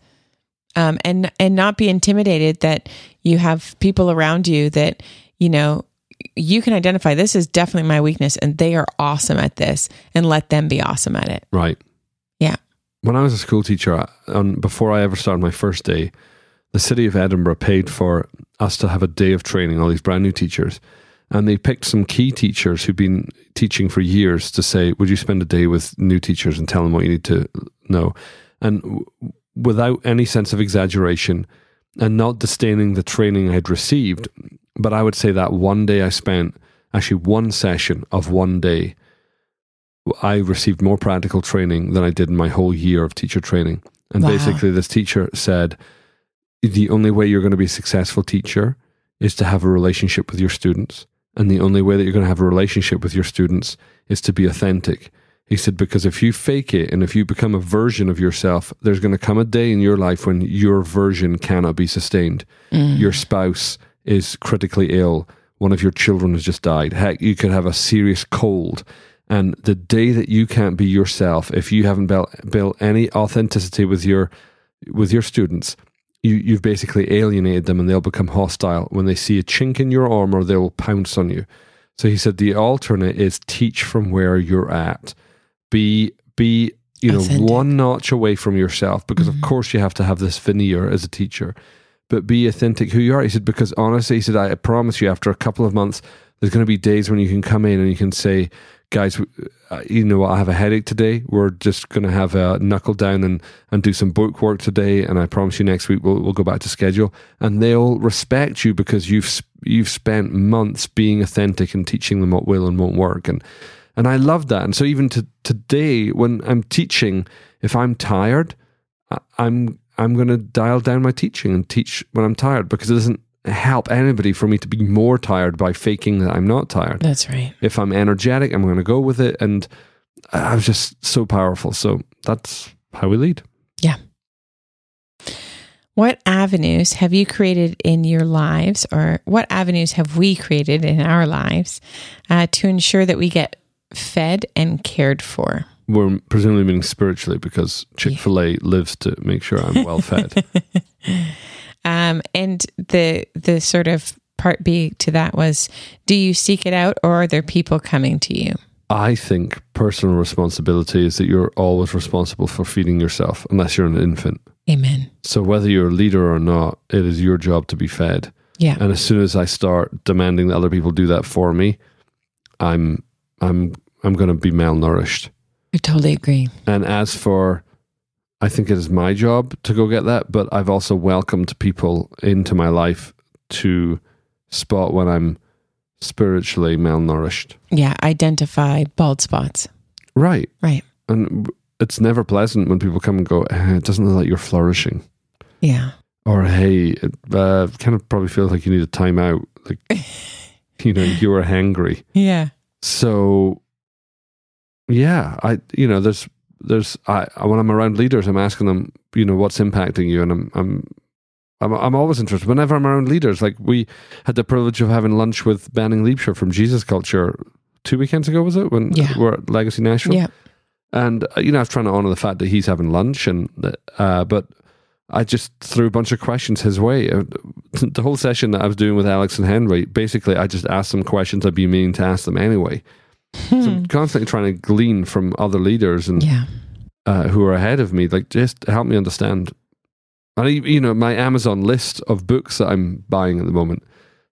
Um, and and not be intimidated that you have people around you that you know you can identify this is definitely my weakness and they are awesome at this and let them be awesome at it. Right. Yeah. When I was a school teacher, I- on, before I ever started my first day, the city of Edinburgh paid for us to have a day of training, all these brand new teachers. And they picked some key teachers who'd been teaching for years to say, Would you spend a day with new teachers and tell them what you need to know? And without any sense of exaggeration and not disdaining the training I had received, but I would say that one day I spent, actually, one session of one day, I received more practical training than I did in my whole year of teacher training. And Wow. basically, this teacher said, the only way you're going to be a successful teacher is to have a relationship with your students. And the only way that you're going to have a relationship with your students is to be authentic. He said, because if you fake it and if you become a version of yourself, there's going to come a day in your life when your version cannot be sustained. Mm. Your spouse is critically ill. One of your children has just died. Heck, you could have a serious cold. And the day that you can't be yourself, if you haven't built, built any authenticity with your with your students, you, you've basically alienated them and they'll become hostile. When they see a chink in your armor, they will pounce on you. So he said the alternate is teach from where you're at. Be be you know Authentic. one notch away from yourself because of course you have to have this veneer as a teacher, but be authentic who you are. He said because honestly, he said I promise you after a couple of months, there's going to be days when you can come in and you can say, guys, uh, you know what, I have a headache today. We're just going to have a knuckle down and, and do some book work today. And I promise you next week we'll, we'll go back to schedule. And they'll respect you because you've, you've spent months being authentic and teaching them what will and won't work. And, and I love that. And so even to today, when I'm teaching, if I'm tired, I- I'm, I'm going to dial down my teaching and teach when I'm tired because it doesn't help anybody for me to be more tired by faking that I'm not tired That's right. if I'm energetic, I'm going to go with it. And I was just so powerful. So that's how we lead. Yeah. What avenues have you created in your lives, or what avenues have we created in our lives uh, to ensure that we get fed and cared for? We're presumably meaning spiritually because Chick fil A lives to make sure I'm well fed. <laughs> Um, and the the sort of part B to that was, do you seek it out, or are there people coming to you? I think personal responsibility is that you're always responsible for feeding yourself, unless you're an infant. Amen. So whether you're a leader or not, it is your job to be fed. Yeah. And as soon as I start demanding that other people do that for me, I'm I'm I'm going to be malnourished. I totally agree. And as for I think it is my job to go get that, but I've also welcomed people into my life to spot when I'm spiritually malnourished. Yeah, identify bald spots. Right. Right. And it's never pleasant when people come and go, eh, it doesn't look like you're flourishing. Yeah. Or, hey, it uh, kind of probably feels like you need a timeout. Like, <laughs> you know, you are hangry. Yeah. So, yeah, I, you know, there's, there's, I, when I'm around leaders, I'm asking them, you know, what's impacting you? And I'm, I'm, I'm, I'm always interested. Whenever I'm around leaders, like we had the privilege of having lunch with Banning Liebscher from Jesus Culture two weekends ago, was it? When Yeah. we're at Legacy Nashville. Yeah. And uh, you know, I was trying to honor the fact that he's having lunch, and uh, but I just threw a bunch of questions his way. Uh, The whole session that I was doing with Alex and Henry, basically, I just asked them questions I'd be meaning to ask them anyway. So I'm constantly trying to glean from other leaders and Yeah. uh, who are ahead of me, like just help me understand. And you know, my Amazon list of books that I'm buying at the moment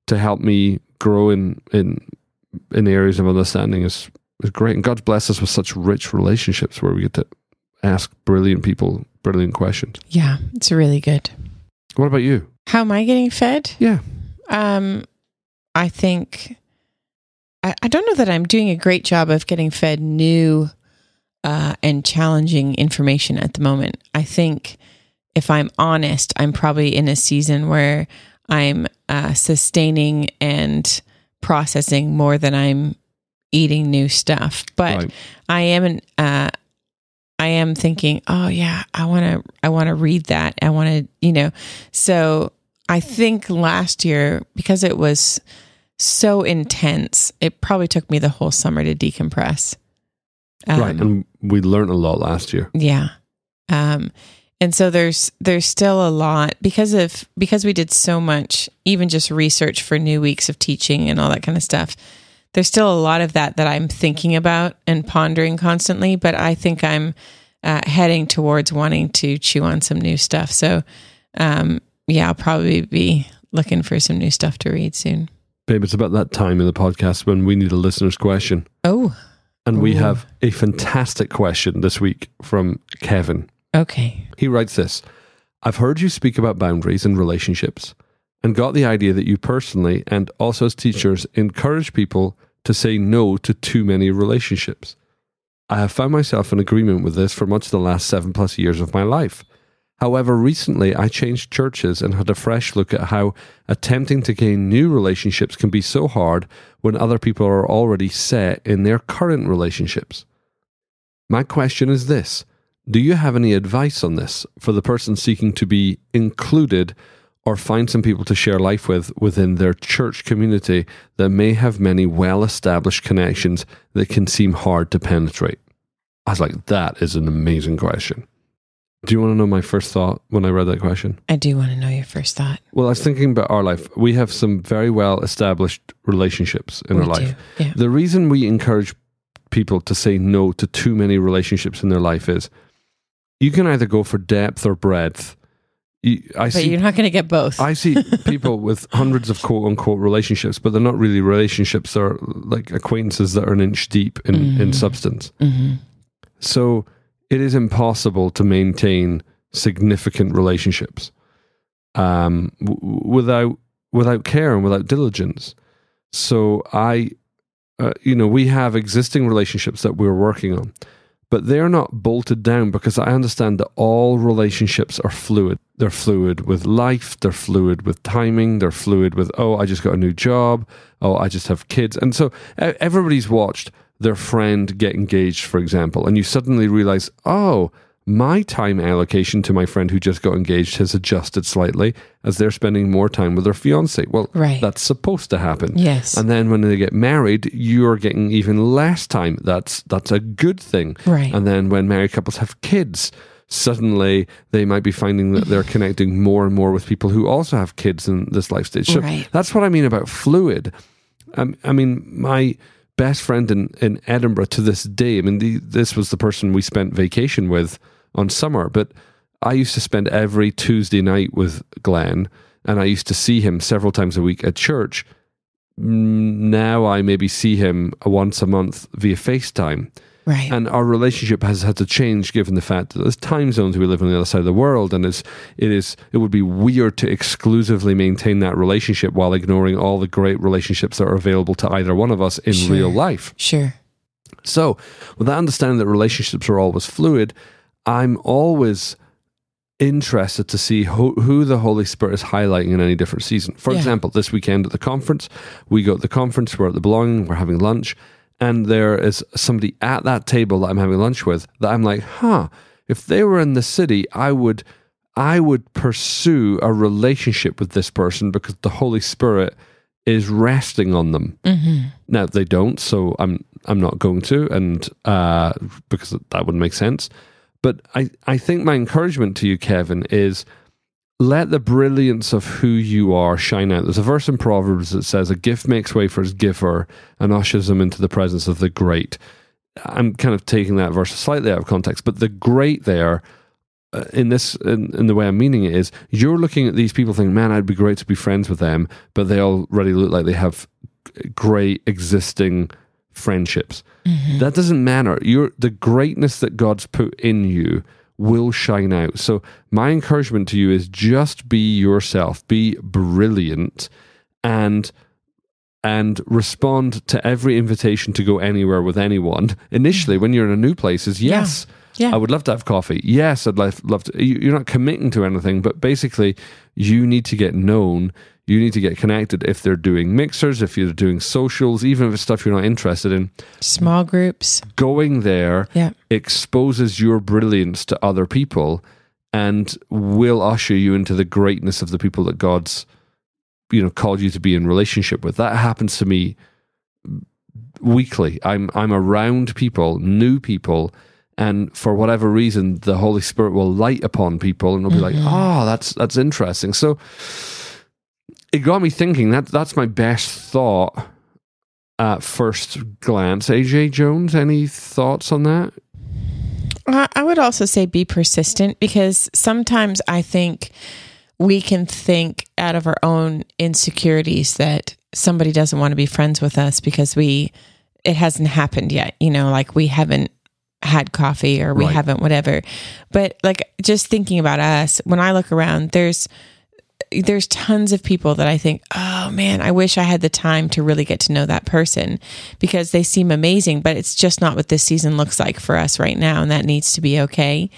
to help me grow in in in areas of understanding is is great. And God bless us with such rich relationships where we get to ask brilliant people brilliant questions. Yeah. It's really good. What about you? How am I getting fed? Yeah, Um, I think I, I don't know that I'm doing a great job of getting fed new uh, and challenging information at the moment. I think if I'm honest, I'm probably in a season where I'm uh, sustaining and processing more than I'm eating new stuff. But right. I am an, uh, I am thinking, oh yeah, I want to, I want to read that. I want to, you know, so I think last year because it was so intense, it probably took me the whole summer to decompress. Um, right. And we learned a lot last year. yeah. Um, and so there's there's still a lot because of because we did so much, even just research for new weeks of teaching and all that kind of stuff. There's still a lot of that that I'm thinking about and pondering constantly. But I think I'm uh, heading towards wanting to chew on some new stuff. So, um, yeah, I'll probably be looking for some new stuff to read soon. Babe, it's about that time in the podcast when we need a listener's question. Oh, And we Ooh. have a fantastic question this week from Kevin. okay. He writes this I've heard you speak about boundaries and relationships and got the idea that you personally and also as teachers encourage people to say no to too many relationships. I have found myself in agreement with this for much of the last seven plus years of my life. However, recently I changed churches and had a fresh look at how attempting to gain new relationships can be so hard when other people are already set in their current relationships. My question is this Do you have any advice on this for the person seeking to be included or find some people to share life with within their church community that may have many well established connections that can seem hard to penetrate? I was like, that is an amazing question. Do you want to know my first thought when I read that question? I do want to know your first thought. Well, I was thinking about our life. We have some very well established relationships in We our life. Yeah. The reason we encourage people to say no to too many relationships in their life is you can either go for depth or breadth. I But see you're not going to get both. I see <laughs> people with hundreds of quote unquote relationships, but they're not really relationships. They're like acquaintances that are an inch deep in, in Mhm. substance. hmm So it is impossible to maintain significant relationships um, w- without without care and without diligence. So I, uh, you know, we have existing relationships that we're working on, but they're not bolted down because I understand that all relationships are fluid. They're fluid with life. They're fluid with timing. They're fluid with oh, I just got a new job. Oh, I just have kids, and so everybody's watched their friend get engaged, for example, and you suddenly realize, oh, my time allocation to my friend who just got engaged has adjusted slightly as they're spending more time with their fiance. Well, Right. that's supposed to happen. Yes. And then when they get married, you're getting even less time. That's that's a good thing. Right. And then when married couples have kids, suddenly they might be finding that they're connecting more and more with people who also have kids in this life stage. So Right. that's what I mean about fluid. Um, I mean, my best friend in, in Edinburgh to this day, I mean, the, this was the person we spent vacation with on summer, but I used to spend every Tuesday night with Glenn and I used to see him several times a week at church. Now I maybe see him once a month via FaceTime. Right. and our relationship has had to change given the fact that there's time zones we live on the other side of the world and it's it is it would be weird to exclusively maintain that relationship while ignoring all the great relationships that are available to either one of us in Sure. real life sure. so with that understanding that relationships are always fluid i'm always interested to see who, who the holy spirit is highlighting in any different season for Yeah. example this weekend at the conference we go to the conference we're at the belonging we're having lunch and there is somebody at that table that I'm having lunch with that I'm like, huh, if they were in the city, I would I would pursue a relationship with this person because the Holy Spirit is resting on them. Mm-hmm. Now they don't, so I'm I'm not going to, and uh, because that wouldn't make sense. But I, I think my encouragement to you, Kevin, is let the brilliance of who you are shine out. There's a verse in Proverbs that says, A gift makes way for his giver and ushers him into the presence of the great. I'm kind of taking that verse slightly out of context, but the great there, uh, in this, in, in the way I'm meaning it, is you're looking at these people thinking, man, I'd be great to be friends with them, but they already look like they have great existing friendships. That doesn't matter. You're, the greatness that God's put in you will shine out. So my encouragement to you is just be yourself, be brilliant and and respond to every invitation to go anywhere with anyone. Initially when you're in a new place is yes. Yeah. I would love to have coffee. Yes, I'd love, love to. You're not committing to anything, but basically, you need to get known. You need to get connected. If they're doing mixers, if you're doing socials, even if it's stuff you're not interested in, Small groups. going there Yeah. exposes your brilliance to other people and will usher you into the greatness of the people that God's you know called you to be in relationship with. That happens to me weekly. I'm I'm around people, new people, and for whatever reason, the Holy Spirit will light upon people, and they'll be like, "Oh, that's that's interesting." So it got me thinking. That that's my best thought at first glance. AJ Jones, any thoughts on that? Uh, I would also say be persistent because sometimes I think we can think out of our own insecurities that somebody doesn't want to be friends with us because we it hasn't happened yet you know like we haven't had coffee or we Right. haven't whatever but like just thinking about us when i look around there's there's tons of people that I think, oh man, I wish I had the time to really get to know that person because they seem amazing, but it's just not what this season looks like for us right now. And that needs to be okay.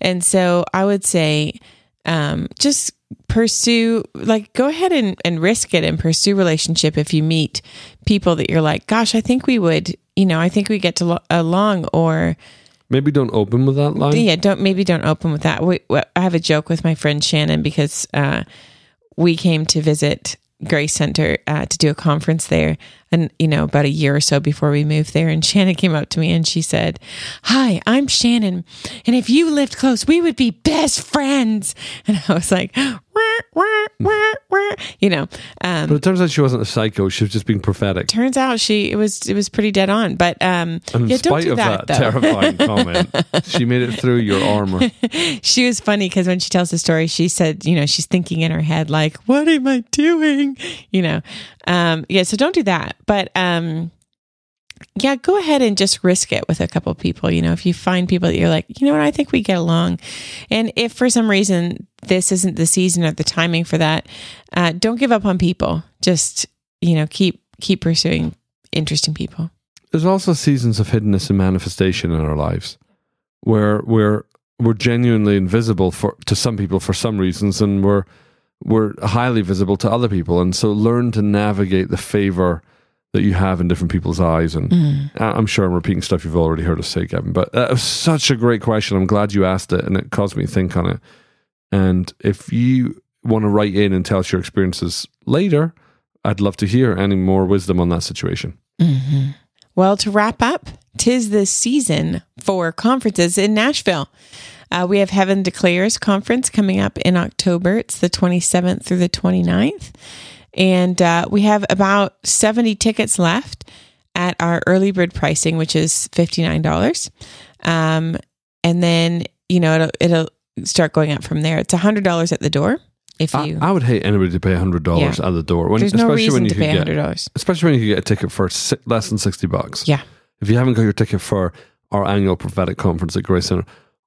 And so I would say, um, just pursue, like, go ahead and, and risk it and pursue relationship if you meet people that you're like, gosh, I think we would, you know, I think we get to lo- along or, Maybe don't open with that line. yeah, don't maybe don't open with that. We, we- I have a joke with my friend Shannon because uh, we came to visit Grace Center uh, to do a conference there, and you know about a year or so before we moved there. And <laughs> Shannon came up to me and she said, "Hi, I'm Shannon, and if you lived close, we would be best friends." And I was like, wah, wah, wah, you know. Um, But it turns out she wasn't a psycho. She was just being prophetic. turns out she it was it was pretty dead on, but um, And in yeah, don't spite do of that, that, terrifying comment, she made it through your armor. <laughs> she was funny because when she tells the story, she said, you know, she's thinking in her head, like, what am I doing? You know, um, yeah, so don't do that. But um, yeah, go ahead and just risk it with a couple people. You know, if you find people that you're like, you know what, I think we get along. And if for some reason this isn't the season or the timing for that, uh, don't give up on people. Just, you know, keep keep pursuing interesting people. There's also seasons of hiddenness and manifestation in our lives where we're we're genuinely invisible for to some people for some reasons, and we're we're highly visible to other people. And so learn to navigate the favor that you have in different people's eyes. And I- I'm sure I'm repeating stuff you've already heard us say, Kevin, but that was such a great question. I'm glad you asked it, and it caused me to think on it. And if you want to write in and tell us your experiences later, I'd love to hear any more wisdom on that situation. Well, to wrap up, tis the season for conferences in Nashville. Uh, we have Heaven Declares conference coming up in October. It's the 27th through the 29th. And uh, we have about 70 tickets left at our early bird pricing, which is $59. Um, and then, you know, it'll, it'll start going up from there. It's $100 at the door. If you, I would hate anybody to pay hundred dollars Yeah. at the door. When, there's no especially when reason you to pay get, $100. especially when you get a ticket for si- less than sixty bucks. Yeah. If you haven't got your ticket for our annual prophetic conference at Grace Center.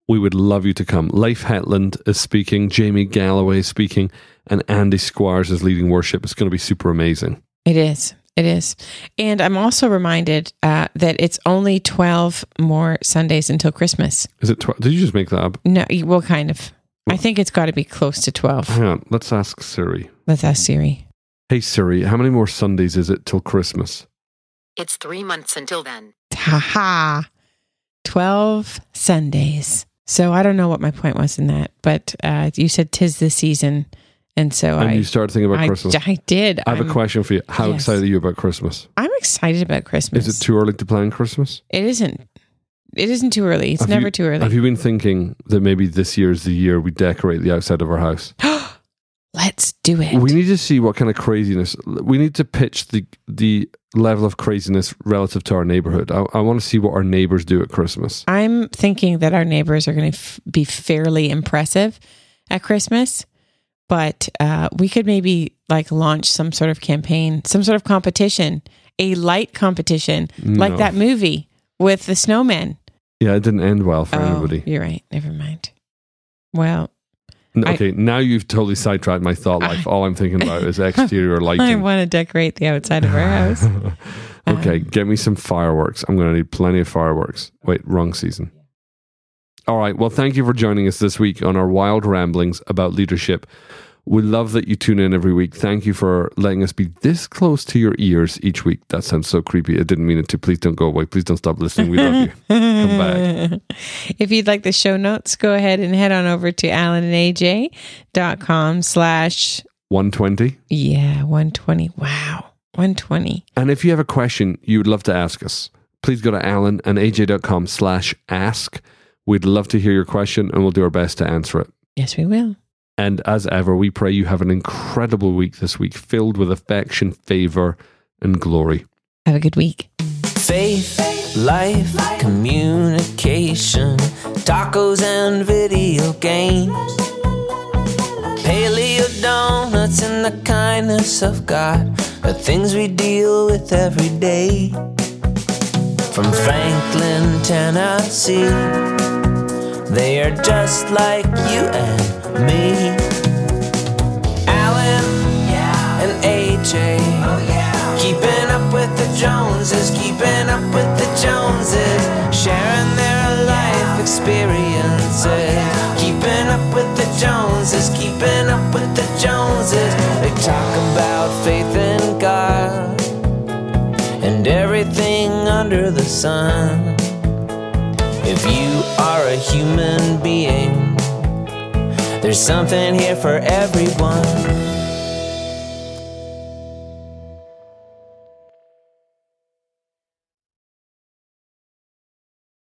We would love you to come. Leif Hetland is speaking, Jamie Galloway is speaking, and Andy Squires is leading worship. It's going to be super amazing. It is. It is. And I'm also reminded uh, that it's only 12 more Sundays until Christmas. Is it? Tw- Did you just make that up? No, well, kind of. I think it's got to be close to 12. Hang on. Let's ask Siri. Let's ask Siri. Hey Siri, how many more Sundays is it till Christmas? It's three months until then. Ha ha. 12 Sundays. So I don't know what my point was in that, but uh, you said tis the season. And so And I, you start thinking about I, Christmas. I did. I have I'm, a question for you. How yes. excited are you about Christmas? I'm excited about Christmas. Is it too early to plan Christmas? It isn't. It isn't too early. It's Have never you- too early. Have you been thinking that maybe this year is the year we decorate the outside of our house? <gasps> <gasps> Let's do it. We need to see what kind of craziness. We need to pitch the the level of craziness relative to our neighborhood. I, I want to see what our neighbors do at Christmas. I'm thinking that our neighbors are going to f- be fairly impressive at Christmas, but uh, we could maybe like launch some sort of campaign, some sort of competition, a light competition, like that movie with the snowman. Yeah, it didn't end well for oh, anybody. you're right. Never mind. Well, N- I- Okay, now you've totally sidetracked my thought life. All I'm thinking about is exterior <laughs> lighting. I want to decorate the outside of our house. <laughs> okay, Um, get me some fireworks. I'm going to need plenty of fireworks. Wait, wrong season. All right. Well, thank you for joining us this week on our wild ramblings about leadership. We love that you tune in every week. Thank you for letting us be this close to your ears each week. That sounds so creepy. I didn't mean it to. Please don't go away. Please don't stop listening. We love you. <laughs> Come back. If you'd like the show notes, go ahead and head on over to alanandaj.com slash 120. yeah, 120. Wow. 120. And if you have a question you would love to ask us, please go to alan and aj.com slash ask. We'd love to hear your question and we'll do our best to answer it. Yes, we will. And as ever, we pray you have an incredible week this week, filled with affection, favor, and glory. Have a good week. Faith, life, communication, tacos and video games. Paleo donuts and the kindness of God are things we deal with every day. From Franklin, Tennessee, they are just like you and me. Alan and AJ. Keeping up with the Joneses, keeping up with the Joneses, sharing their life experiences. Keeping up with the Joneses, keeping up with the Joneses. They talk about faith in God and everything under the sun. If you are a human being, there's something here for everyone.